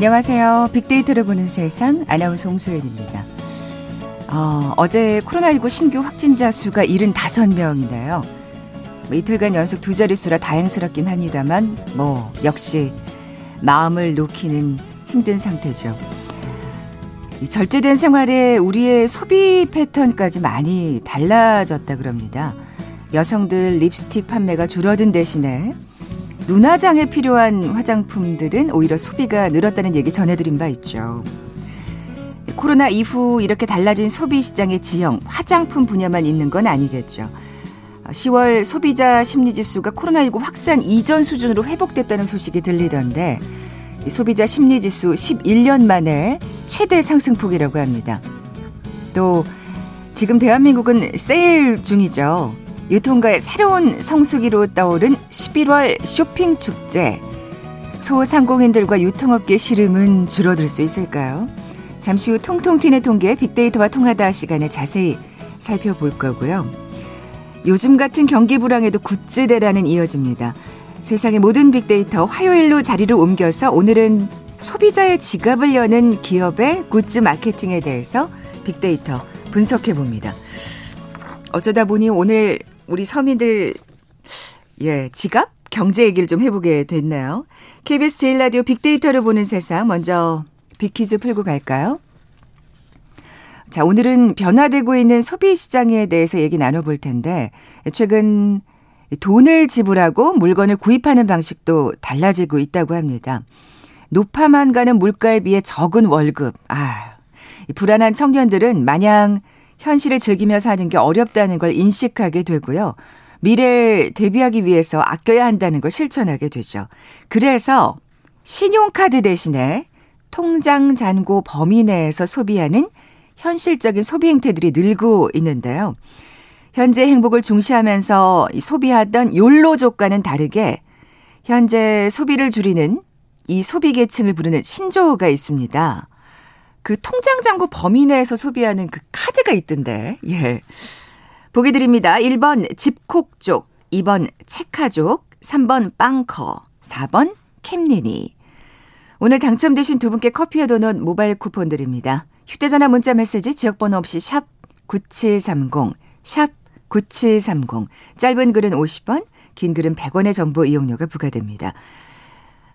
안녕하세요. 빅데이터를 보는 세상 아나운서 홍소연입니다. 어, 어제 코로나19 신규 확진자 수가 75명인데요. 뭐 이틀간 연속 두 자릿수라 다행스럽긴 합니다만 뭐 역시 마음을 놓기는 힘든 상태죠. 절제된 생활에 우리의 소비 패턴까지 많이 달라졌다 그럽니다. 여성들 립스틱 판매가 줄어든 대신에 눈화장에 필요한 화장품들은 오히려 소비가 늘었다는 얘기 전해드린 바 있죠. 코로나 이후 이렇게 달라진 소비 시장의 지형, 화장품 분야만 있는 건 아니겠죠. 10월 소비자 심리지수가 코로나19 확산 이전 수준으로 회복됐다는 소식이 들리던데 소비자 심리지수 11년 만에 최대 상승폭이라고 합니다. 또 지금 대한민국은 세일 중이죠. 유통가의 새로운 성수기로 떠오른 11월 쇼핑 축제. 소상공인들과 유통업계 시름은 줄어들 수 있을까요? 잠시 후 통통 튀는 통계 빅데이터와 통하다 시간에 자세히 살펴볼 거고요. 요즘 같은 경기 불황에도 굿즈대라는 이어집니다. 세상의 모든 빅데이터 화요일로 자리를 옮겨서 오늘은 소비자의 지갑을 여는 기업의 굿즈 마케팅에 대해서 빅데이터 분석해 봅니다. 어쩌다 보니 오늘 우리 서민들 예 지갑 경제 얘기를 좀 해보게 됐네요. KBS 제일 라디오 빅데이터를 보는 세상 먼저 빅퀴즈 풀고 갈까요? 자 오늘은 변화되고 있는 소비 시장에 대해서 얘기 나눠볼 텐데 최근 돈을 지불하고 물건을 구입하는 방식도 달라지고 있다고 합니다. 높아만 가는 물가에 비해 적은 월급. 아, 불안한 청년들은 마냥 현실을 즐기며 사는 게 어렵다는 걸 인식하게 되고요. 미래를 대비하기 위해서 아껴야 한다는 걸 실천하게 되죠. 그래서 신용카드 대신에 통장 잔고 범위 내에서 소비하는 현실적인 소비 행태들이 늘고 있는데요. 현재 행복을 중시하면서 소비하던 욜로족과는 다르게 현재 소비를 줄이는 이 소비 계층을 부르는 신조어가 있습니다. 그 통장 잔고 범위 내에서 소비하는 그 카드가 있던데. 예. 보기 드립니다. 1번 집콕족, 2번 체카족, 3번 빵커, 4번 캠리니. 오늘 당첨되신 두 분께 커피와 도넛 모바일 쿠폰 드립니다. 휴대전화 문자 메시지 지역번호 없이 샵 9730, 샵 9730. 짧은 글은 50원, 긴 글은 100원의 정보 이용료가 부과됩니다.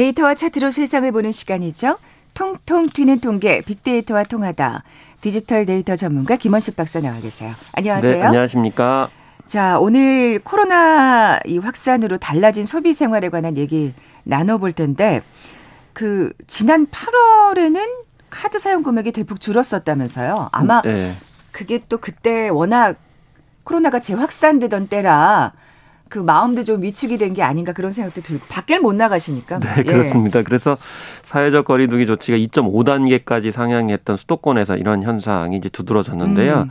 데이터와 차트로 세상을 보는 시간이죠. 통통 튀는 통계 빅데이터와 통하다. 디지털 데이터 전문가 김원식 박사 나와 계세요. 안녕하세요. 네, 안녕하십니까. 자, 오늘 코로나 이 확산으로 달라진 소비 생활에 관한 얘기 나눠볼 텐데, 그, 지난 8월에는 카드 사용 금액이 대폭 줄었었다면서요. 아마 네. 그게 또 그때 워낙 코로나가 재확산되던 때라 그 마음도 좀 위축이 된 게 아닌가 그런 생각도 들고 밖을 못 나가시니까. 네, 예. 그렇습니다. 그래서 사회적 거리두기 조치가 2.5단계까지 상향했던 수도권에서 이런 현상이 이제 두드러졌는데요. 음.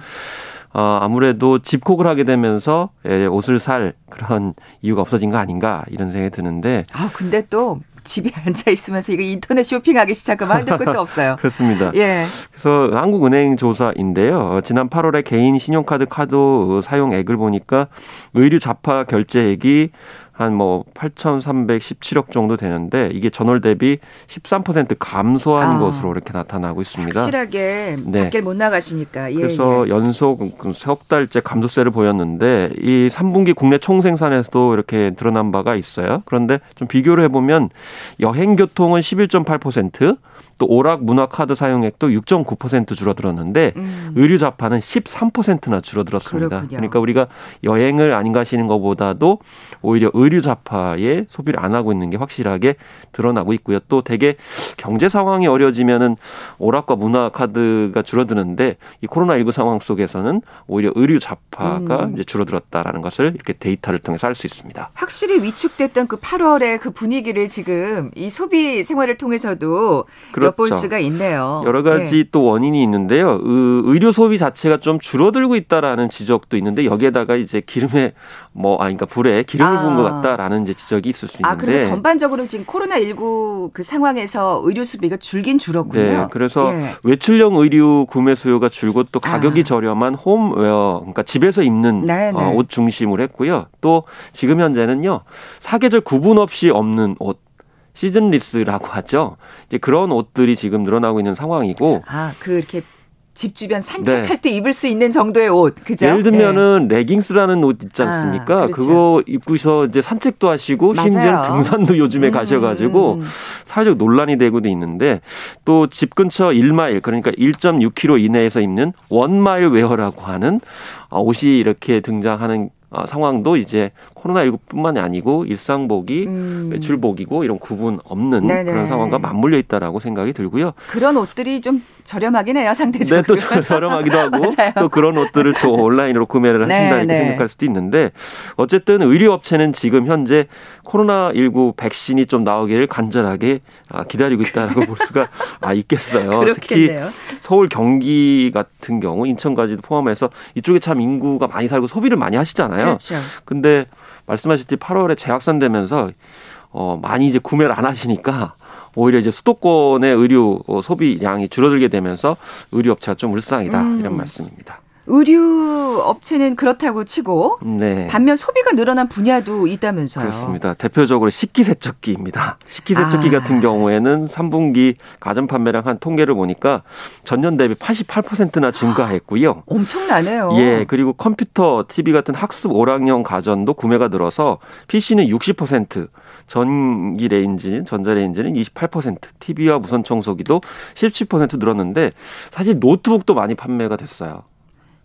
어, 아무래도 집콕을 하게 되면서 예, 옷을 살 그런 이유가 없어진 거 아닌가 이런 생각이 드는데. 아, 근데 또 집에 앉아 있으면서 이거 인터넷 쇼핑하기 시작하면 한도 끝도 없어요. 그렇습니다. 예. 그래서 한국은행 조사인데요. 지난 8월에 개인 신용카드 카드 사용액을 보니까 의류 잡화 결제액이 한 뭐 8,317억 정도 되는데 이게 전월 대비 13% 감소한 아, 것으로 이렇게 나타나고 있습니다. 확실하게 네. 밖에 못 나가시니까. 예, 그래서 예. 연속 석 달째 감소세를 보였는데 이 3분기 국내 총생산에서도 이렇게 드러난 바가 있어요. 그런데 좀 비교를 해보면 여행 교통은 11.8%, 또 오락 문화 카드 사용액도 6.9% 줄어들었는데 음. 의류 자파는 13%나 줄어들었습니다. 그렇군요. 그러니까 우리가 여행을 안 가시는 것보다도 오히려 의류 자파에 소비를 안 하고 있는 게 확실하게 드러나고 있고요. 또 되게 경제 상황이 어려지면은 오락과 문화 카드가 줄어드는데 이 코로나19 상황 속에서는 오히려 의류 자파가 음. 이제 줄어들었다라는 것을 이렇게 데이터를 통해서 알 수 있습니다. 확실히 위축됐던 그 8월의 그 분위기를 지금 이 소비 생활을 통해서도 그렇죠. 엿볼 수가 있네요. 여러 가지 네. 또 원인이 있는데요. 의료 소비 자체가 좀 줄어들고 있다라는 지적도 있는데 여기에다가 이제 기름에 뭐 아 그러니까 불에 기름을 아. 부은 것 같다라는 이제 지적이 있을 수 있는데. 아 그리고 전반적으로 지금 코로나 19그 상황에서 의료 수비가 줄긴 줄었군요. 네, 그래서 예. 외출용 의류 구매 수요가 줄고 또 가격이 아. 저렴한 홈웨어 그러니까 집에서 입는 네, 어, 네. 옷 중심으로 했고요. 또 지금 현재는요 사계절 구분 없이 없는 옷 시즌리스라고 하죠. 이제 그런 옷들이 지금 늘어나고 있는 상황이고. 아, 그 이렇게 집 주변 산책할 네. 때 입을 수 있는 정도의 옷, 그죠? 예를 들면은 네. 레깅스라는 옷 있지 아, 않습니까? 아, 그렇죠. 그거 입고서 이제 산책도 하시고 심지어 등산도 요즘에 음, 가셔가지고 음. 사회적 논란이 되고도 있는데 또 집 근처 1마일 그러니까 1.6km 이내에서 입는 원마일 웨어라고 하는 어, 옷이 이렇게 등장하는 어, 상황도 이제 코로나19뿐만이 아니고 일상복이 음. 외출복이고 이런 구분 없는 네네. 그런 상황과 맞물려 있다라고 생각이 들고요. 그런 옷들이 좀 저렴하긴 해요, 상대적으로. 네, 또 저렴하기도 하고 또 그런 옷들을 또 온라인으로 구매를 하신다 네, 이렇게 네. 생각할 수도 있는데 어쨌든 의료업체는 지금 현재 코로나19 백신이 좀 나오기를 간절하게 아, 기다리고 있다라고 볼 수가 아, 있겠어요. 특히 서울 경기 같은 경우 인천까지도 포함해서 이쪽에 참 인구가 많이 살고 소비를 많이 하시잖아요. 그렇죠. 근데 말씀하셨듯이 8월에 재확산되면서 어, 많이 이제 구매를 안 하시니까 오히려 이제 수도권의 의류 어, 소비량이 줄어들게 되면서 의류 업체가 좀 울상이다 음. 이런 말씀입니다. 의류 업체는 그렇다고 치고 네. 반면 소비가 늘어난 분야도 있다면서요. 그렇습니다. 대표적으로 식기세척기입니다. 식기세척기 아. 같은 경우에는 3분기 가전 판매량 한 통계를 보니까 전년 대비 88%나 증가했고요. 아, 엄청나네요. 예, 그리고 컴퓨터, TV 같은 학습 오락용 가전도 구매가 늘어서 PC는 60%, 전기 레인지, 전자 레인지는 28%, TV와 무선 청소기도 17% 늘었는데 사실 노트북도 많이 판매가 됐어요.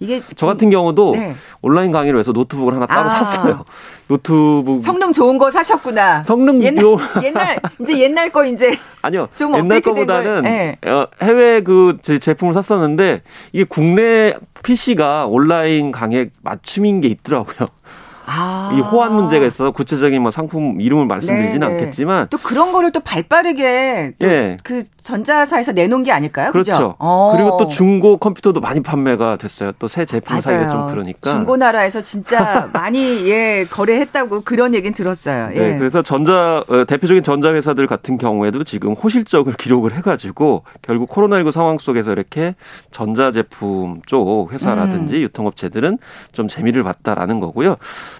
이게 저 같은 경우도 네. 온라인 강의를 위해서 노트북을 하나 따로 아. 샀어요. 노트북 성능 좋은 거 사셨구나. 성능 옛날 옛날 이제 옛날 거 이제 아니요. 좀 옛날 거보다는 네. 해외 그 제품을 샀었는데 이게 국내 PC가 온라인 강의 맞춤인 게 있더라고요. 아. 이 호환 문제가 있어서 구체적인 뭐 상품 이름을 말씀드리지는 네, 네. 않겠지만 또 그런 거를 또 발빠르게 또그 네. 전자사에서 내놓은 게 아닐까요? 그렇죠. 그죠? 어. 그리고 또 중고 컴퓨터도 많이 판매가 됐어요. 또 새 제품 사이가 좀 그러니까 중고 나라에서 진짜 많이 예 거래했다고 그런 얘기는 들었어요. 네, 예. 네, 그래서 전자 어, 대표적인 전자 회사들 같은 경우에도 지금 호실적을 기록을 해가지고 결국 코로나19 상황 속에서 이렇게 전자 제품 쪽 회사라든지 음. 유통업체들은 좀 재미를 봤다라는 거고요.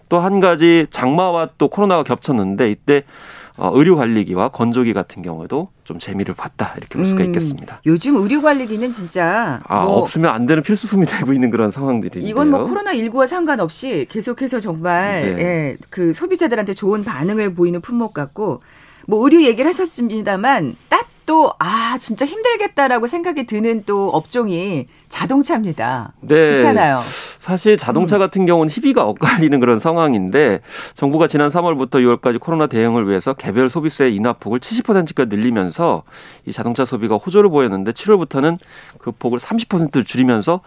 또 한 가지 장마와 또 코로나가 겹쳤는데 이때 어, 의료관리기와 건조기 같은 경우에도 좀 재미를 봤다 이렇게 볼 수가 음, 있겠습니다. 요즘 의료관리기는 진짜 아, 뭐 없으면 안 되는 필수품이 되고 있는 그런 상황들이 이건 뭐 코로나 19와 상관없이 계속해서 정말 네. 예, 그 소비자들한테 좋은 반응을 보이는 품목 같고 뭐 의료 얘기를 하셨습니다만 딱 또, 아, 진짜 힘들겠다라고 생각이 드는 또 업종이 자동차입니다. 네. 그렇잖아요. 사실 자동차 음. 같은 경우는 희비가 엇갈리는 그런 상황인데 정부가 지난 3월부터 6월까지 코로나 대응을 위해서 개별 소비세 인하폭을 70%까지 늘리면서 이 자동차 소비가 호조를 보였는데 7월부터는 그 폭을 30% 줄이면서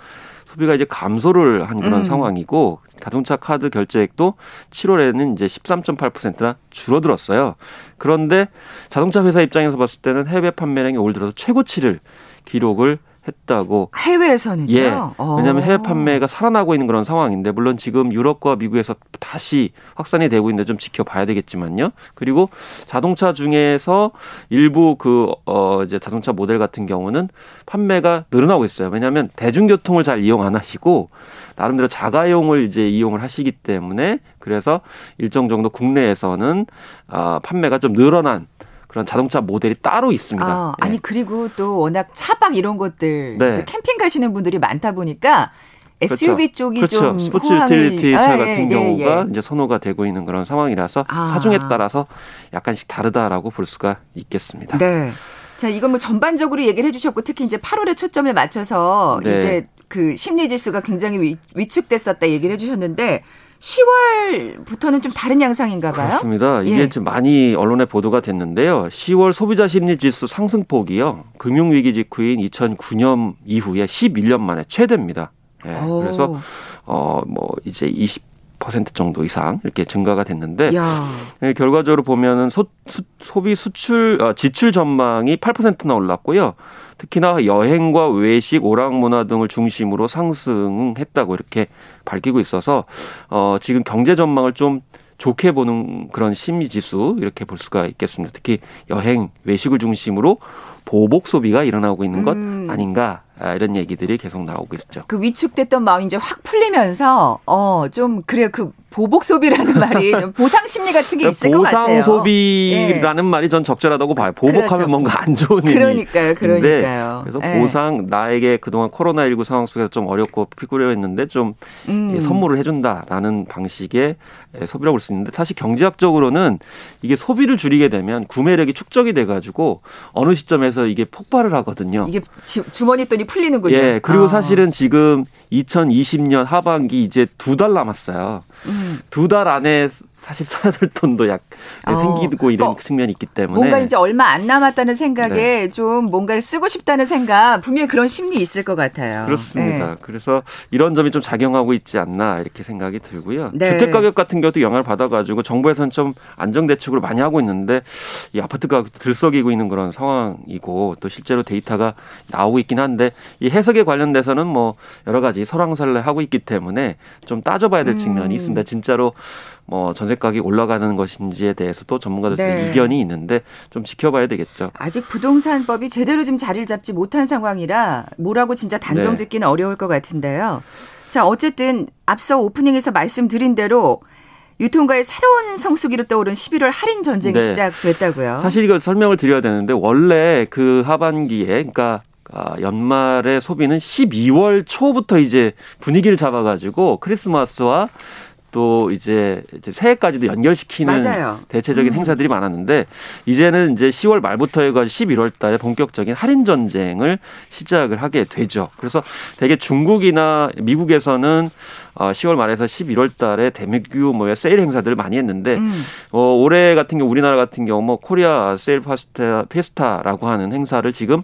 소비가 이제 감소를 한 그런 음. 상황이고 자동차 카드 결제액도 7월에는 이제 13.8%나 줄어들었어요. 그런데 자동차 회사 입장에서 봤을 때는 해외 판매량이 올 들어서 최고치를 기록을 했다고. 해외에서는요? 예. 왜냐하면 해외 판매가 살아나고 있는 그런 상황인데 물론 지금 유럽과 미국에서 다시 확산이 되고 있는데 좀 지켜봐야 되겠지만요. 그리고 자동차 중에서 일부 그어 이제 자동차 모델 같은 경우는 판매가 늘어나고 있어요. 왜냐하면 대중교통을 잘 이용 안 하시고 나름대로 자가용을 이제 이용을 하시기 때문에 그래서 일정 정도 국내에서는 아 판매가 좀 늘어난 그런 자동차 모델이 따로 있습니다. 아, 예. 아니 그리고 또 워낙 차박 이런 것들 네. 캠핑 가시는 분들이 많다 보니까 SUV 그렇죠. 쪽이 그렇죠. 좀 스포츠 유틸리티 차 아, 같은 예, 경우가 예, 이제 선호가 되고 있는 그런 상황이라서 아. 차종에 따라서 약간씩 다르다라고 볼 수가 있겠습니다. 네. 자, 이건 뭐 전반적으로 얘기를 해주셨고 특히 이제 8월에 초점을 맞춰서 네. 이제 그 심리 지수가 굉장히 위, 위축됐었다 얘기를 해주셨는데 10월부터는 좀 다른 양상인가 봐요. 그렇습니다. 이게 예. 좀 많이 언론에 보도가 됐는데요. 10월 소비자 심리 지수 상승폭이요. 금융 위기 직후인 2009년 이후에 11년 만에 최대입니다. 예. 그래서 어 뭐 이제 20 퍼센트 정도 이상 이렇게 증가가 됐는데 예, 결과적으로 보면은 소, 수, 소비 수출 어, 지출 전망이 8%나 올랐고요. 특히나 여행과 외식, 오락 문화 등을 중심으로 상승했다고 이렇게 밝히고 있어서 어 지금 경제 전망을 좀 좋게 보는 그런 심리 지수 이렇게 볼 수가 있겠습니다. 특히 여행, 외식을 중심으로 보복 소비가 일어나고 있는 것 음. 아닌가 아, 이런 얘기들이 계속 나오고 있죠. 그 위축됐던 마음이 이제 확 풀리면서 어 좀 그래요 그 보복 소비라는 말이 좀 보상 심리 같은 게 있을 것 같아요. 보상 소비라는 예. 말이 전 적절하다고 봐요. 보복하면 그렇죠. 뭔가 안 좋은 일이. 그러니까요, 그러니까요. 그래서 예. 보상 나에게 그동안 코로나 19 상황 속에서 좀 어렵고 피곤했는데 좀 음. 예, 선물을 해준다라는 방식의 예, 소비라고 볼 수 있는데 사실 경제학적으로는 이게 소비를 줄이게 되면 구매력이 축적이 돼가지고 어느 시점에서 이게 폭발을 하거든요. 이게 주머니 돈이 풀리는군요. 예, 그리고 아. 사실은 지금 2020년 하반기 이제 두 달 남았어요. 음. 두 달 안에 사실 써야 될 돈도 약 어. 생기고 이런 어, 측면이 있기 때문에 뭔가 이제 얼마 안 남았다는 생각에 네. 좀 뭔가를 쓰고 싶다는 생각 분명히 그런 심리 있을 것 같아요. 그렇습니다. 네. 그래서 이런 점이 좀 작용하고 있지 않나 이렇게 생각이 들고요. 네. 주택 가격 같은 경우도 영향을 받아가지고 정부에서는 좀 안정 대책으로 많이 하고 있는데 이 아파트 가격도 들썩이고 있는 그런 상황이고 또 실제로 데이터가 나오고 있긴 한데 이 해석에 관련돼서는 뭐 여러 가지 설왕설래 하고 있기 때문에 좀 따져봐야 될 측면이 음. 있습니다. 진짜로 뭐 전세 가격이 올라가는 것인지에 대해서도 전문가들의 네. 이견이 있는데 좀 지켜봐야 되겠죠. 아직 부동산법이 제대로 지금 자리를 잡지 못한 상황이라 뭐라고 진짜 단정 짓기는 네. 어려울 것 같은데요. 자, 어쨌든 앞서 오프닝에서 말씀드린 대로 유통가의 새로운 성수기로 떠오른 11월 할인 전쟁이 네. 시작됐다고요. 사실 이걸 설명을 드려야 되는데 원래 그 하반기에 그러니까 아, 연말의 소비는 12월 초부터 이제 분위기를 잡아가지고 크리스마스와 또 이제, 새해까지도 연결시키는 맞아요. 대체적인 음. 행사들이 많았는데 이제는 이제 10월 말부터 해가지고 11월 달에 본격적인 할인 전쟁을 시작을 하게 되죠. 그래서 대개 중국이나 미국에서는 어 10월 말에서 11월 달에 대규모의 세일 행사들을 많이 했는데 음. 어 올해 같은 경우 우리나라 같은 경우 뭐 코리아 세일 파스타 페스타라고 하는 행사를 지금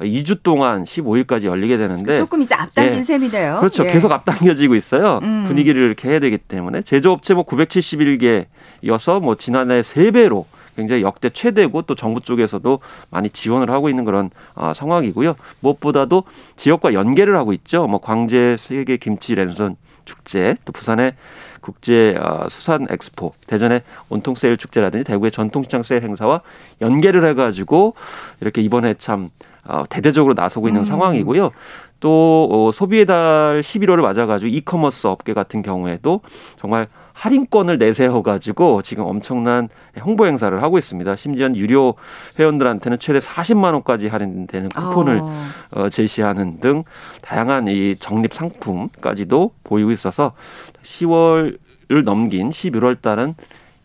2주 동안 15일까지 열리게 되는데 조금 이제 앞당긴 예. 셈이네요. 그렇죠. 예. 계속 앞당겨지고 있어요. 음. 분위기를 이렇게 해야 되기 때문에 제조업체 뭐 971개여서 뭐 지난해 3배로 굉장히 역대 최대고 또 정부 쪽에서도 많이 지원을 하고 있는 그런 어, 상황이고요. 무엇보다도 지역과 연계를 하고 있죠. 뭐 광제 세계 김치 랜선 축제, 또 부산의 국제 어, 수산 엑스포, 대전의 온통 세일 축제라든지 대구의 전통시장 세일 행사와 연계를 해가지고 이렇게 이번에 참 어, 대대적으로 나서고 있는 음. 상황이고요. 또 어, 소비의 달 11월을 맞아가지고 이커머스 업계 같은 경우에도 정말 할인권을 내세워 가지고 지금 엄청난 홍보 행사를 하고 있습니다. 심지어 유료 회원들한테는 최대 40만 원까지 할인되는 쿠폰을 어. 어, 제시하는 등 다양한 이 적립 상품까지도 보이고 있어서 10월을 넘긴 11월 달은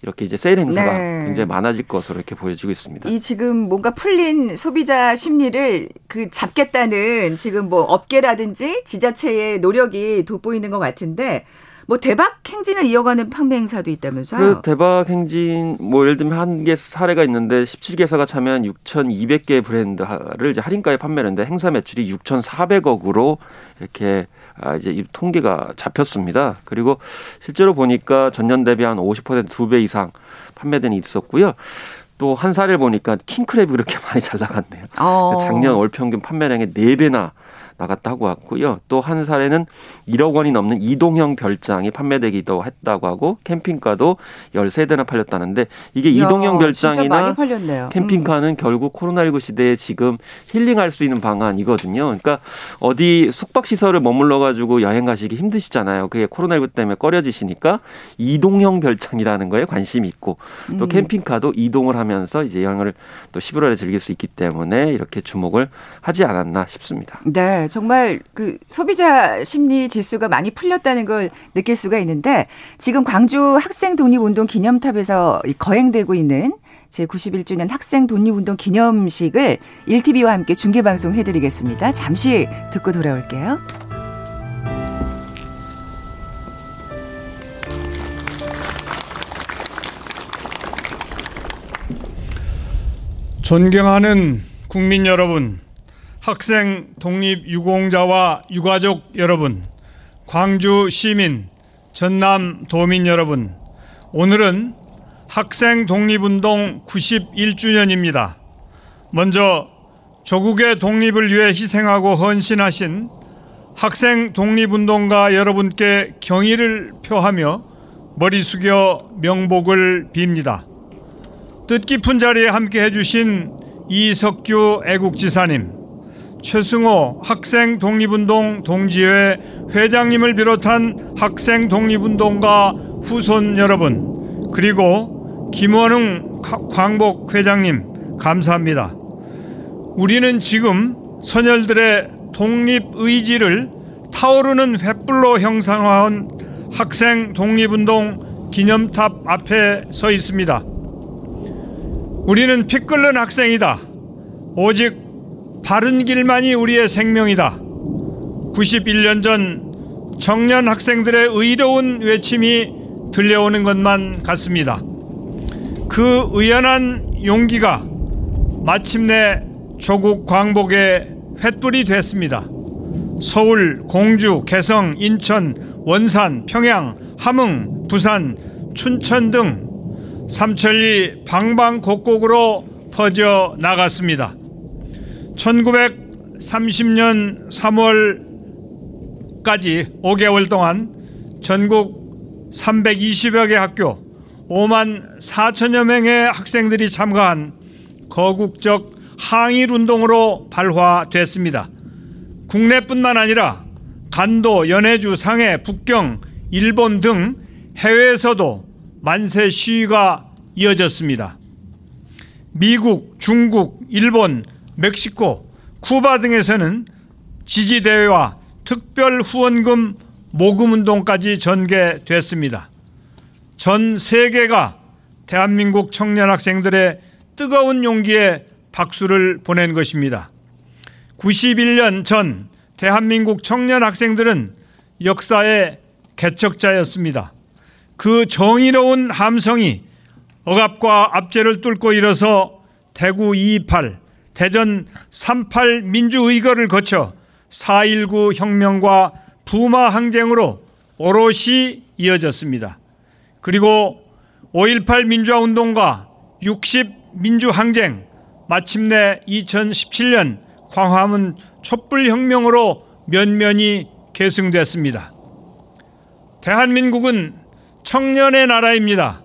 이렇게 이제 세일 행사가 네. 굉장히 많아질 것으로 이렇게 보여지고 있습니다. 이 지금 뭔가 풀린 소비자 심리를 그 잡겠다는 지금 뭐 업계라든지 지자체의 노력이 돋보이는 것 같은데 뭐 대박 행진을 이어가는 판매 행사도 있다면서요? 그 대박 행진 뭐 예를 들면 한 개 사례가 있는데 17개사가 참여한 6,200개 브랜드를 이제 할인가에 판매했는데 행사 매출이 6,400억으로 이렇게 아, 이제 이 통계가 잡혔습니다. 그리고 실제로 보니까 전년 대비 한 50%두 배 이상 판매된 이 있었고요. 또 한 사례를 보니까 킹크랩이 그렇게 많이 잘 나갔네요. 어. 작년 월 평균 판매량의 4배나 나갔다고 하고요. 또 한 사례는 1억 원이 넘는 이동형 별장이 판매되기도 했다고 하고 캠핑카도 13대나 팔렸다는데 이게 야, 이동형 별장이나 캠핑카는 음. 결국 코로나19 시대에 지금 힐링할 수 있는 방안이거든요. 그러니까 어디 숙박 시설을 머물러 가지고 여행 가시기 힘드시잖아요. 그게 코로나19 때문에 꺼려지시니까 이동형 별장이라는 거에 관심이 있고 또 음. 캠핑카도 이동을 하면서 이제 여행을 또 11월에 즐길 수 있기 때문에 이렇게 주목을 하지 않았나 싶습니다. 네. 정말 그 소비자 심리 지수가 많이 풀렸다는 걸 느낄 수가 있는데 지금 광주 학생 독립운동 기념탑에서 거행되고 있는 제91주년 학생 독립운동 기념식을 1TV와 함께 중계방송 해드리겠습니다. 잠시 듣고 돌아올게요. 존경하는 국민 여러분, 학생 독립 유공자와 유가족 여러분, 광주 시민, 전남 도민 여러분, 오늘은 학생 독립운동 91주년입니다. 먼저 조국의 독립을 위해 희생하고 헌신하신 학생 독립운동가 여러분께 경의를 표하며 머리 숙여 명복을 빕니다. 뜻깊은 자리에 함께 해주신 이석규 애국지사님, 최승호 학생 독립운동 동지회 회장님을 비롯한 학생 독립운동가 후손 여러분, 그리고 김원웅 광복 회장님, 감사합니다. 우리는 지금 선열들의 독립 의지를 타오르는 횃불로 형상화한 학생 독립운동 기념탑 앞에 서 있습니다. 우리는 피 끓는 학생이다. 오직 바른 길만이 우리의 생명이다. 91년 전 청년 학생들의 의로운 외침이 들려오는 것만 같습니다. 그 의연한 용기가 마침내 조국 광복의 횃불이 됐습니다. 서울, 공주, 개성, 인천, 원산, 평양, 함흥, 부산, 춘천 등 삼천리 방방곡곡으로 퍼져 나갔습니다. 1930년 3월까지 5개월 동안 전국 320여 개 학교 5만 4천여 명의 학생들이 참가한 거국적 항일 운동으로 발화됐습니다. 국내뿐만 아니라 간도, 연해주, 상해, 북경, 일본 등 해외에서도 만세 시위가 이어졌습니다. 미국, 중국, 일본, 멕시코, 쿠바 등에서는 지지대회와 특별 후원금 모금 운동까지 전개됐습니다. 전 세계가 대한민국 청년 학생들의 뜨거운 용기에 박수를 보낸 것입니다. 91년 전 대한민국 청년 학생들은 역사의 개척자였습니다. 그 정의로운 함성이 억압과 압제를 뚫고 일어서 대구 228, 대전 38 민주의거를 거쳐 4.19 혁명과 부마 항쟁으로 오롯이 이어졌습니다. 그리고 5.18 민주화 운동과 60 민주항쟁, 마침내 2017년 광화문 촛불혁명으로 면면이 계승됐습니다. 대한민국은 청년의 나라입니다.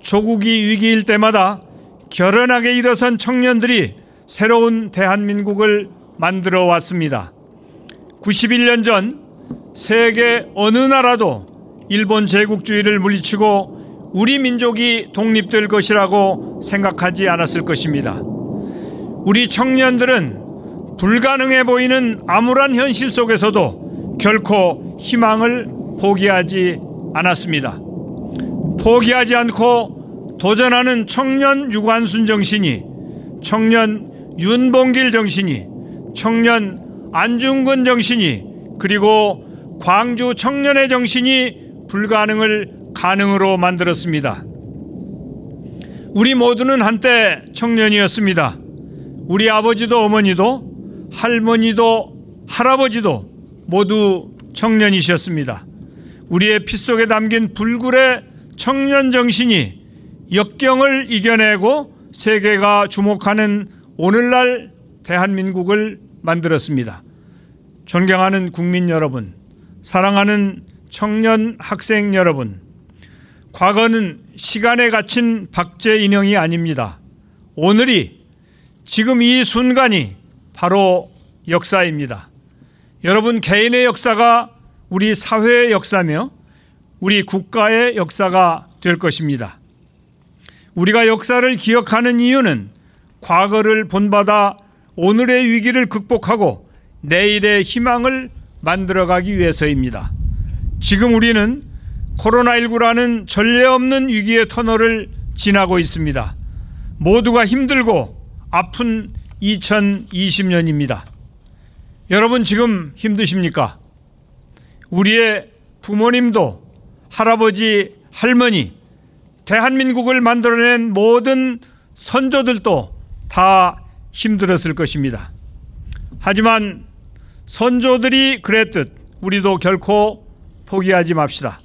조국이 위기일 때마다 결연하게 일어선 청년들이 새로운 대한민국을 만들어 왔습니다. 91년 전 세계 어느 나라도 일본 제국주의를 물리치고 우리 민족이 독립될 것이라고 생각하지 않았을 것입니다. 우리 청년들은 불가능해 보이는 암울한 현실 속에서도 결코 희망을 포기하지 않았습니다. 포기하지 않고 도전하는 청년 유관순 정신이 청년 윤봉길 정신이 청년 안중근 정신이 그리고 광주 청년의 정신이 불가능을 가능으로 만들었습니다. 우리 모두는 한때 청년이었습니다. 우리 아버지도 어머니도 할머니도 할아버지도 모두 청년이셨습니다. 우리의 피 속에 담긴 불굴의 청년 정신이 역경을 이겨내고 세계가 주목하는 오늘날 대한민국을 만들었습니다. 존경하는 국민 여러분, 사랑하는 청년 학생 여러분, 과거는 시간에 갇힌 박제 인형이 아닙니다. 오늘이 지금 이 순간이 바로 역사입니다. 여러분 개인의 역사가 우리 사회의 역사며 우리 국가의 역사가 될 것입니다. 우리가 역사를 기억하는 이유는 과거를 본받아 오늘의 위기를 극복하고 내일의 희망을 만들어가기 위해서입니다. 지금 우리는 코로나19라는 전례 없는 위기의 터널을 지나고 있습니다. 모두가 힘들고 아픈 2020년입니다. 여러분 지금 힘드십니까? 우리의 부모님도 할아버지, 할머니, 대한민국을 만들어낸 모든 선조들도 다 힘들었을 것입니다. 하지만 선조들이 그랬듯 우리도 결코 포기하지 맙시다.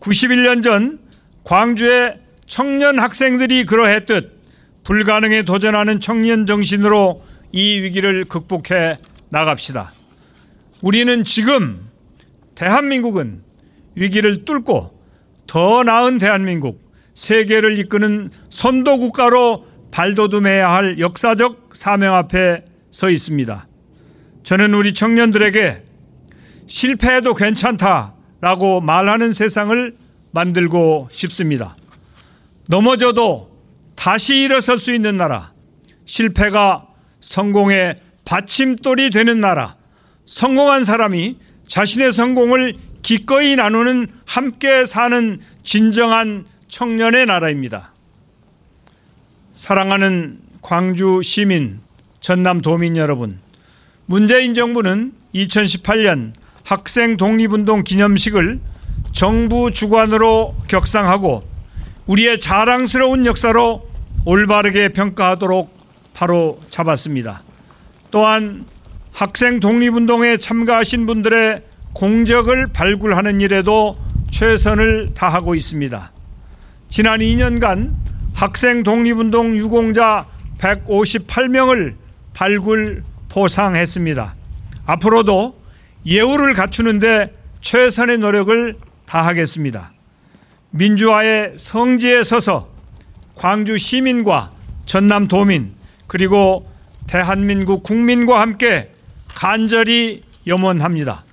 91년 전 광주의 청년 학생들이 그러했듯 불가능에 도전하는 청년 정신으로 이 위기를 극복해 나갑시다. 우리는 지금 대한민국은 위기를 뚫고 더 나은 대한민국, 세계를 이끄는 선도 국가로 발돋움해야 할 역사적 사명 앞에 서 있습니다. 저는 우리 청년들에게 실패해도 괜찮다라고 말하는 세상을 만들고 싶습니다. 넘어져도 다시 일어설 수 있는 나라, 실패가 성공의 받침돌이 되는 나라, 성공한 사람이 자신의 성공을 기꺼이 나누는 함께 사는 진정한 청년의 나라입니다. 사랑하는 광주 시민, 전남 도민 여러분, 문재인 정부는 2018년 학생 독립운동 기념식을 정부 주관으로 격상하고 우리의 자랑스러운 역사로 올바르게 평가하도록 바로 잡았습니다. 또한 학생 독립운동에 참가하신 분들의 공적을 발굴하는 일에도 최선을 다하고 있습니다. 지난 2년간 학생 독립운동 유공자 158명을 발굴 포상했습니다. 앞으로도 예우를 갖추는데 최선의 노력을 다하겠습니다. 민주화의 성지에 서서 광주 시민과 전남 도민 그리고 대한민국 국민과 함께 간절히 염원합니다.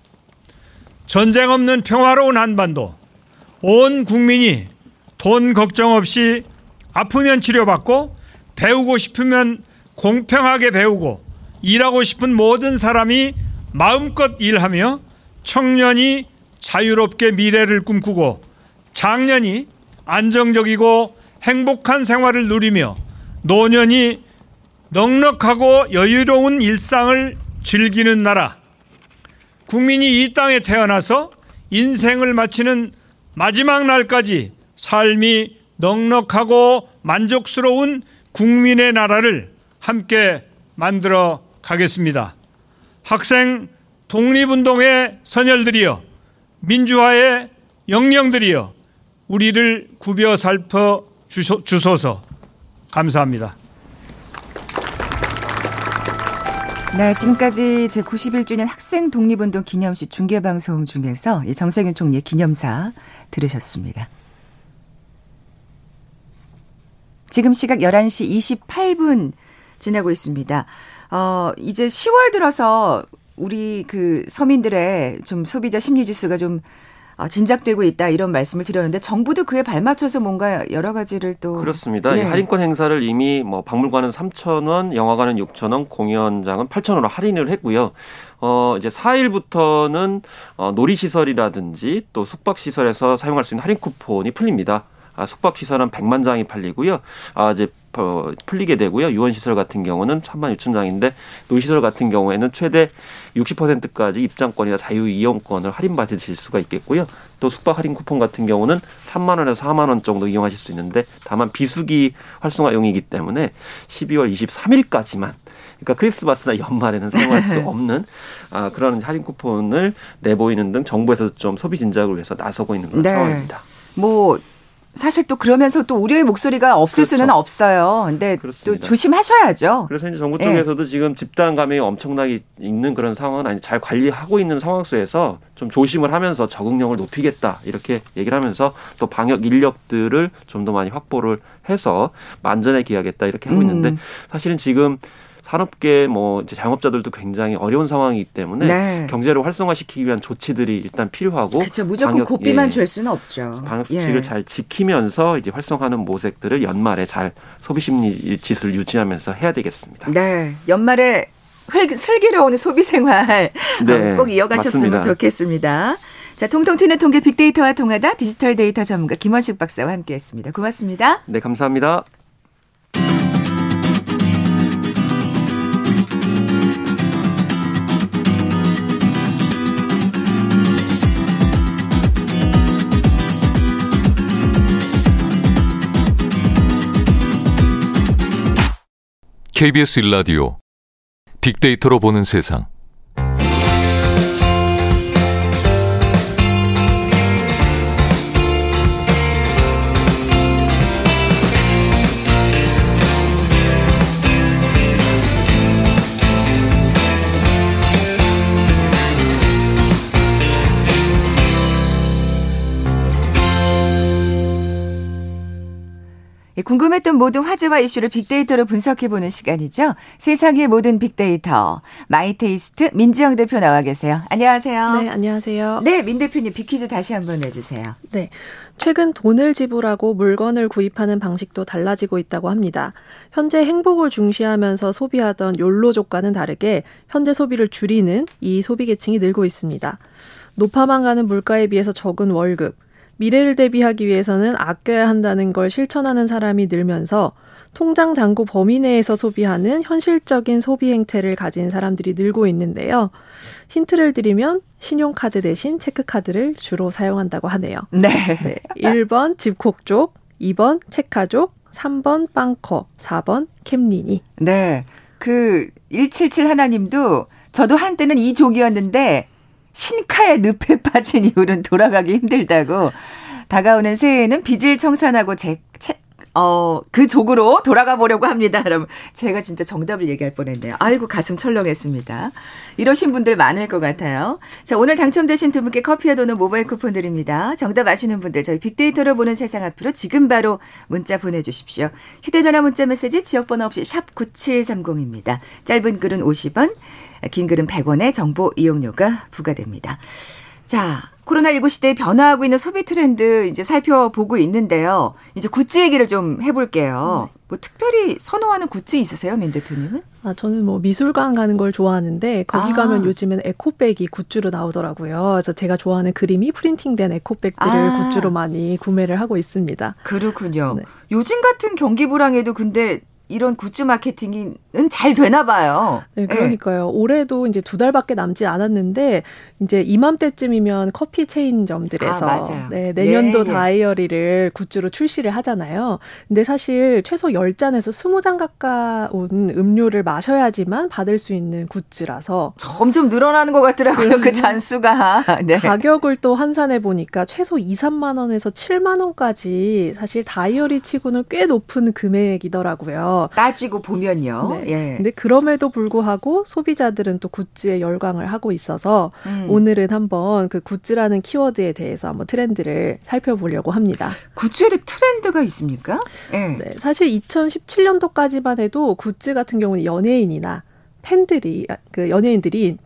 전쟁 없는 평화로운 한반도, 온 국민이 돈 걱정 없이 아프면 치료받고 배우고 싶으면 공평하게 배우고 일하고 싶은 모든 사람이 마음껏 일하며 청년이 자유롭게 미래를 꿈꾸고 장년이 안정적이고 행복한 생활을 누리며 노년이 넉넉하고 여유로운 일상을 즐기는 나라. 국민이 이 땅에 태어나서 인생을 마치는 마지막 날까지 삶이 넉넉하고 만족스러운 국민의 나라를 함께 만들어 가겠습니다. 학생 독립운동의 선열들이여 민주화의 영령들이여 우리를 구벼 살펴 주소서 감사합니다. 네, 지금까지 제91주년 학생 독립운동 기념식 중계방송 중에서 정세균 총리의 기념사 들으셨습니다. 지금 시각 11시 28분 지나고 있습니다. 어, 이제 10월 들어서 우리 그 서민들의 좀 소비자 심리 지수가 좀 어, 진작되고 있다 이런 말씀을 드렸는데 정부도 그에 발맞춰서 뭔가 여러 가지를 또 그렇습니다. 예. 할인권 행사를 이미 뭐 박물관은 3천 원, 영화관은 6천 원, 공연장은 8천 원으로 할인을 했고요. 어 이제 4일부터는 어 놀이 시설이라든지 또 숙박 시설에서 사용할 수 있는 할인 쿠폰이 풀립니다. 아, 숙박 시설은 100만 장이 팔리고요. 아, 이제 어, 풀리게 되고요. 유원 시설 같은 경우는 3만 6천 장인데 노시설 같은 경우에는 최대 60%까지 입장권이나 자유 이용권을 할인받으실 수가 있겠고요. 또 숙박 할인 쿠폰 같은 경우는 3만 원에서 4만 원 정도 이용하실 수 있는데 다만 비수기 활성화용이기 때문에 12월 23일까지만 그러니까 크리스마스나 연말에는 사용할 수 없는 아, 그런 할인 쿠폰을 내보이는 등 정부에서 좀 소비 진작을 위해서 나서고 있는 그런 네. 상황입니다. 뭐 사실 또 그러면서 또 우려의 목소리가 없을 그렇죠. 수는 없어요. 근데 그렇습니다. 또 조심하셔야죠. 그래서 이제 정부 쪽에서도 네. 지금 집단 감염이 엄청나게 있는 그런 상황은 아니 잘 관리하고 있는 상황 속에서 좀 조심을 하면서 적응력을 높이겠다 이렇게 얘기를 하면서 또 방역 인력들을 좀 더 많이 확보를 해서 만전에 기하겠다 이렇게 하고 있는데 음. 사실은 지금 산업계 뭐 자영업자들도 굉장히 어려운 상황이기 때문에 네. 경제를 활성화시키기 위한 조치들이 일단 필요하고 그렇죠. 무조건 방역, 고삐만 예, 줄 수는 없죠. 방역 수칙을 예. 잘 지키면서 이제 활성화하는 모색들을 연말에 잘 소비 심리 지수를 유지하면서 해야 되겠습니다. 네. 연말에 슬기로운 소비 생활 네, 꼭 이어가셨으면 맞습니다. 좋겠습니다. 자, 통통 튀는 통계 빅데이터와 통하다 디지털 데이터 전문가 김원식 박사와 함께했습니다. 고맙습니다. 네, 감사합니다. KBS 일라디오 빅데이터로 보는 세상. 궁금했던 모든 화제와 이슈를 빅데이터로 분석해보는 시간이죠. 세상의 모든 빅데이터. 마이테이스트 민지영 대표 나와 계세요. 안녕하세요. 네, 안녕하세요. 네, 민 대표님 빅퀴즈 다시 한번 내주세요. 네. 최근 돈을 지불하고 물건을 구입하는 방식도 달라지고 있다고 합니다. 현재 행복을 중시하면서 소비하던 욜로족과는 다르게 현재 소비를 줄이는 이 소비 계층이 늘고 있습니다. 높아만 가는 물가에 비해서 적은 월급, 미래를 대비하기 위해서는 아껴야 한다는 걸 실천하는 사람이 늘면서 통장 잔고 범위 내에서 소비하는 현실적인 소비 행태를 가진 사람들이 늘고 있는데요. 힌트를 드리면 신용카드 대신 체크카드를 주로 사용한다고 하네요. 네. 네. 1번 집콕족, 2번 체카족, 3번 빵커, 4번 캠리니. 네. 그177 하나님도 저도 한때는 이 족이었는데 신카의 늪에 빠진 이후는 돌아가기 힘들다고 다가오는 새해에는 빚을 청산하고 제, 체, 어, 그 족으로 돌아가 보려고 합니다. 그럼 제가 진짜 정답을 얘기할 뻔 했네요. 아이고, 가슴 철렁했습니다. 이러신 분들 많을 것 같아요. 자, 오늘 당첨되신 두 분께 커피와 도는 모바일 쿠폰 드립니다. 정답 아시는 분들 저희 빅데이터로 보는 세상 앞으로 지금 바로 문자 보내주십시오. 휴대전화 문자 메시지 지역번호 없이 샵 9730입니다. 짧은 글은 50원, 긴 글은 100원의 정보 이용료가 부과됩니다. 자, 코로나19 시대에 변화하고 있는 소비 트렌드 이제 살펴보고 있는데요. 이제 굿즈 얘기를 좀 해볼게요. 네. 뭐 특별히 선호하는 굿즈 있으세요, 민 대표님은? 아, 저는 뭐 미술관 가는 걸 좋아하는데 거기 아. 가면 요즘엔 에코백이 굿즈로 나오더라고요. 그래서 제가 좋아하는 그림이 프린팅된 에코백들을 아. 굿즈로 많이 구매를 하고 있습니다. 그렇군요. 네. 요즘 같은 경기 불황에도 근데 이런 굿즈 마케팅 은 잘 되나 봐요. 네, 그러니까요. 네. 올해도 이제 두 달밖에 남지 않았는데 이제 이맘때쯤이면 커피 체인점들에서 아, 네, 내년도 예, 예. 다이어리를 굿즈로 출시를 하잖아요. 근데 사실 최소 10잔에서 20잔 가까운 음료를 마셔야지만 받을 수 있는 굿즈라서 점점 늘어나는 것 같더라고요. 그 잔수가. 네. 가격을 또 환산해 보니까 최소 2, 3만 원에서 7만 원까지 사실 다이어리 치고는 꽤 높은 금액이더라고요. 따지고 보면요. 네. 예. 근데 그럼에도 불구하고 소비자들은 또 굿즈에 열광을 하고 있어서 음. 오늘은 한번 그 굿즈라는 키워드에 대해서 한번 트렌드를 살펴보려고 합니다. 굿즈에도 트렌드가 있습니까? 네. 네 사실 2017년도까지만 해도 굿즈 같은 경우는 연예인이나 팬들이 아, 그 연예인들이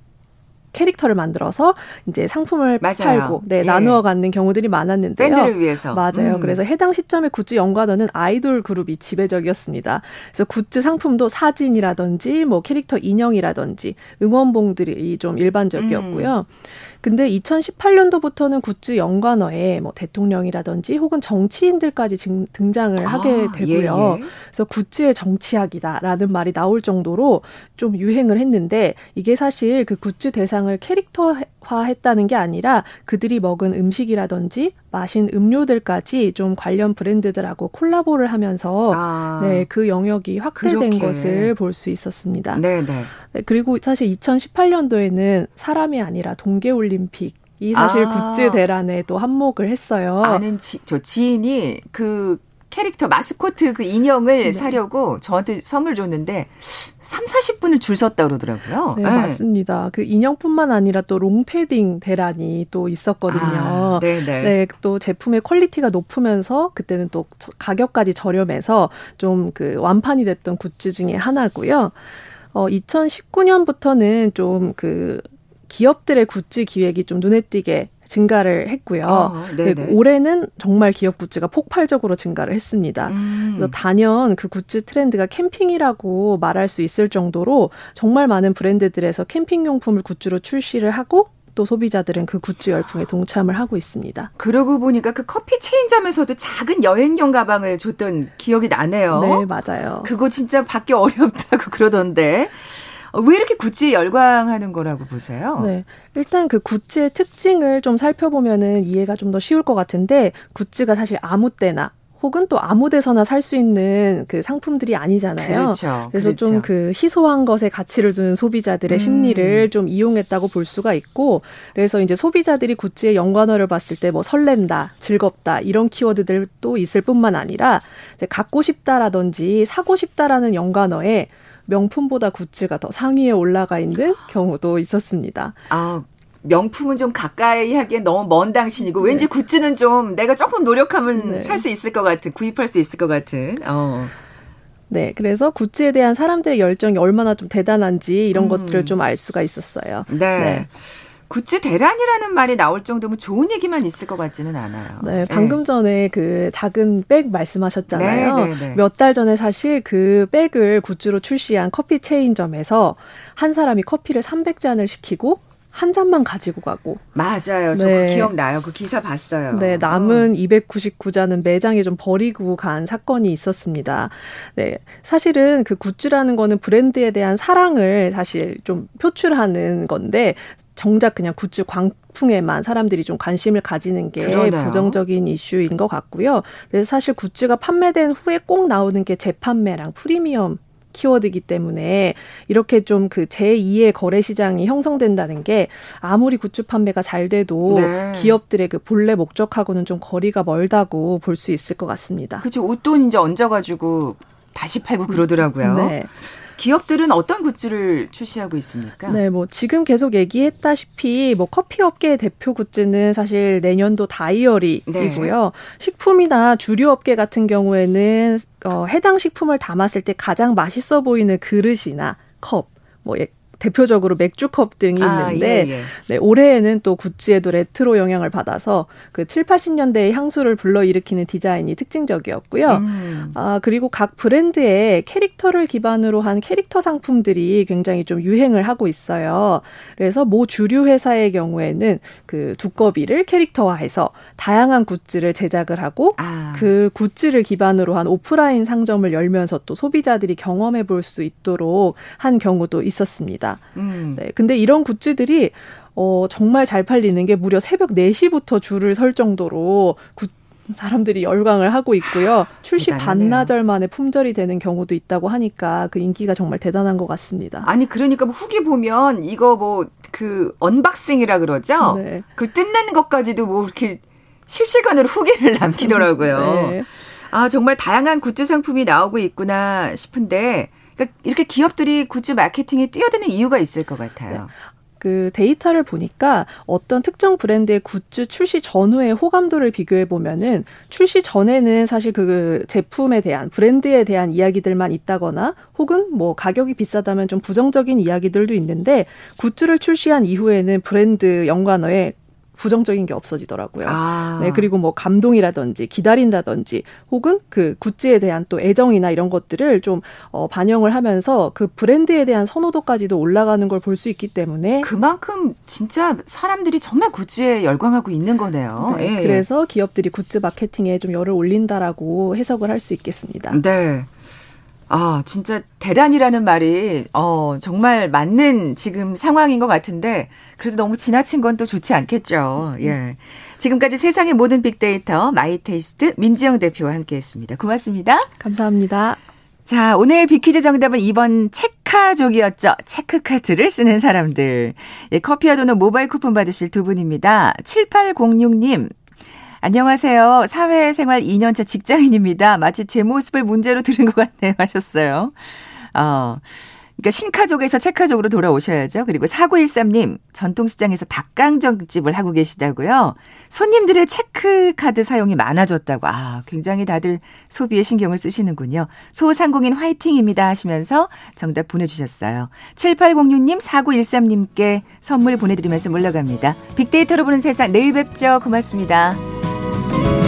캐릭터를 만들어서 이제 상품을 맞아요. 팔고 네, 예. 나누어 갖는 경우들이 많았는데요. 팬들을 위해서. 맞아요. 음. 그래서 해당 시점에 굿즈 연관어는 아이돌 그룹이 지배적이었습니다. 그래서 굿즈 상품도 사진이라든지 뭐 캐릭터 인형이라든지 응원봉들이 좀 일반적이었고요. 음. 근데 2018년도부터는 굿즈 연관어에 뭐 대통령이라든지 혹은 정치인들까지 징, 등장을 아, 하게 되고요. 예, 예. 그래서 굿즈의 정치학이다라는 말이 나올 정도로 좀 유행을 했는데 이게 사실 그 굿즈 대상을 캐릭터화했다는 게 아니라 그들이 먹은 음식이라든지 마신 음료들까지 좀 관련 브랜드들하고 콜라보를 하면서 아, 네, 그 영역이 확대된 그렇게. 것을 볼 수 있었습니다. 네, 네. 네, 그리고 사실 2018년도에는 사람이 아니라 동계 올림픽 이 사실 아. 굿즈 대란에 또 한몫을 했어요. 아는 지, 저 지인이 그 캐릭터 마스코트 그 인형을 네. 사려고 저한테 선물 줬는데 3, 40분을 줄 섰다 그러더라고요. 네, 네, 맞습니다. 그 인형뿐만 아니라 또 롱패딩 대란이 또 있었거든요. 아, 네네. 네. 네, 또 제품의 퀄리티가 높으면서 그때는 또 가격까지 저렴해서 좀 그 완판이 됐던 굿즈 중에 하나고요. 어, 2019년부터는 좀그 기업들의 굿즈 기획이 좀 눈에 띄게 증가를 했고요. 어, 그리고 올해는 정말 기업 굿즈가 폭발적으로 증가를 했습니다. 음. 그래서 단연 그 굿즈 트렌드가 캠핑이라고 말할 수 있을 정도로 정말 많은 브랜드들에서 캠핑용품을 굿즈로 출시를 하고 또 소비자들은 그 굿즈 열풍에 동참을 하고 있습니다. 그러고 보니까 그 커피 체인점에서도 작은 여행용 가방을 줬던 기억이 나네요. 네, 맞아요. 그거 진짜 받기 어렵다고 그러던데. 어, 왜 이렇게 굿즈에 열광하는 거라고 보세요? 네. 일단 그 굿즈의 특징을 좀 살펴보면은 이해가 좀 더 쉬울 것 같은데 굿즈가 사실 아무 때나 혹은 또 아무 데서나 살 수 있는 그 상품들이 아니잖아요. 그렇죠. 그래서 그렇죠. 좀그 희소한 것에 가치를 두는 소비자들의 음. 심리를 좀 이용했다고 볼 수가 있고 그래서 이제 소비자들이 구찌의 연관어를 봤을 때 뭐 설렌다, 즐겁다 이런 키워드들도 있을 뿐만 아니라 이제 갖고 싶다라든지 사고 싶다라는 연관어에 명품보다 구찌가 더 상위에 올라가 있는 경우도 있었습니다. 아, 명품은 좀 가까이 하기엔 너무 먼 당신이고 네. 왠지 굿즈는 좀 내가 조금 노력하면 네. 살수 있을 것 같은 구입할 수 있을 것 같은. 어. 네, 그래서 구찌에 대한 사람들의 열정이 얼마나 좀 대단한지 이런 음. 것들을 좀 알 수가 있었어요. 네. 네. 굿즈 대란이라는 말이 나올 정도면 좋은 얘기만 있을 것 같지는 않아요. 네, 방금 전에 그 작은 백 말씀하셨잖아요. 네, 네, 네. 몇달 전에 사실 그 백을 굿즈로 출시한 커피 체인점에서 한 사람이 커피를 300잔을 시키고 한 잔만 가지고 가고 맞아요. 저 네. 그 기억나요. 그 기사 봤어요. 네, 남은 299잔은 매장에 좀 버리고 간 사건이 있었습니다. 네, 사실은 그 굿즈라는 거는 브랜드에 대한 사랑을 사실 좀 표출하는 건데 정작 그냥 굿즈 광풍에만 사람들이 좀 관심을 가지는 게 그러네요. 부정적인 이슈인 것 같고요. 그래서 사실 굿즈가 판매된 후에 꼭 나오는 게 재판매랑 프리미엄 키워드이기 때문에 이렇게 좀 그 제2의 거래 시장이 형성된다는 게 아무리 굿즈 판매가 잘 돼도 네. 기업들의 그 본래 목적하고는 좀 거리가 멀다고 볼 수 있을 것 같습니다. 그죠. 웃돈 이제 얹어가지고 다시 팔고 그러더라고요. 네. 기업들은 어떤 굿즈를 출시하고 있습니까? 네, 뭐 지금 계속 얘기했다시피 뭐 커피 업계의 대표 굿즈는 사실 내년도 다이어리이고요. 네. 식품이나 주류 업계 같은 경우에는 어, 해당 식품을 담았을 때 가장 맛있어 보이는 그릇이나 컵, 뭐 예, 대표적으로 맥주컵 등이 아, 있는데 예, 예. 네, 올해에는 또 굿즈에도 레트로 영향을 받아서 그 7, 80년대의 향수를 불러일으키는 디자인이 특징적이었고요. 음. 아, 그리고 각 브랜드의 캐릭터를 기반으로 한 캐릭터 상품들이 굉장히 좀 유행을 하고 있어요. 그래서 모 주류 회사의 경우에는 그 두꺼비를 캐릭터화해서 다양한 굿즈를 제작을 하고 아. 그 굿즈를 기반으로 한 오프라인 상점을 열면서 또 소비자들이 경험해 볼 수 있도록 한 경우도 있었습니다. 음. 네. 근데 이런 굿즈들이 어, 정말 잘 팔리는 게 무려 새벽 4시부터 줄을 설 정도로 굿 사람들이 열광을 하고 있고요. 출시 대단하네요. 반나절 만에 품절이 되는 경우도 있다고 하니까 그 인기가 정말 대단한 것 같습니다. 아니 그러니까 뭐 후기 보면 이거 뭐 그 unboxing이라 그러죠. 네. 그 뜯는 것까지도 뭐 이렇게 실시간으로 후기를 남기더라고요. 네. 아 정말 다양한 굿즈 상품이 나오고 있구나 싶은데 그러니까 이렇게 기업들이 굿즈 마케팅에 뛰어드는 이유가 있을 것 같아요. 그 데이터를 보니까 어떤 특정 브랜드의 굿즈 출시 전후의 호감도를 비교해 보면은 출시 전에는 사실 그 제품에 대한 브랜드에 대한 이야기들만 있다거나 혹은 뭐 가격이 비싸다면 좀 부정적인 이야기들도 있는데 굿즈를 출시한 이후에는 브랜드 연관어에 부정적인 게 없어지더라고요. 아. 네, 그리고 뭐 감동이라든지 기다린다든지 혹은 그 굿즈에 대한 또 애정이나 이런 것들을 좀 어, 반영을 하면서 그 브랜드에 대한 선호도까지도 올라가는 걸 볼 수 있기 때문에 그만큼 진짜 사람들이 정말 굿즈에 열광하고 있는 거네요. 네, 예. 그래서 기업들이 굿즈 마케팅에 좀 열을 올린다라고 해석을 할 수 있겠습니다. 네. 아, 진짜 대란이라는 말이 어, 정말 맞는 지금 상황인 것 같은데 그래도 너무 지나친 건 또 좋지 않겠죠. 예. 지금까지 세상의 모든 빅데이터 마이테이스트 민지영 대표와 함께했습니다. 고맙습니다. 감사합니다. 자, 오늘 빅퀴즈 정답은 2번 체카족이었죠. 체크카드를 쓰는 사람들. 예, 커피와 도넛 모바일 쿠폰 받으실 두 분입니다. 7806님. 안녕하세요. 사회생활 2년차 직장인입니다. 마치 제 모습을 문제로 들은 것 같네요. 하셨어요. 어. 그러니까 신카족에서 체카족으로 돌아오셔야죠. 그리고 4913님, 전통시장에서 닭강정집을 하고 계시다고요. 손님들의 체크카드 사용이 많아졌다고. 아, 굉장히 다들 소비에 신경을 쓰시는군요. 소상공인 화이팅입니다 하시면서 정답 보내주셨어요. 7806님, 4913님께 선물 보내드리면서 물러갑니다. 빅데이터로 보는 세상 내일 뵙죠. 고맙습니다. Bye.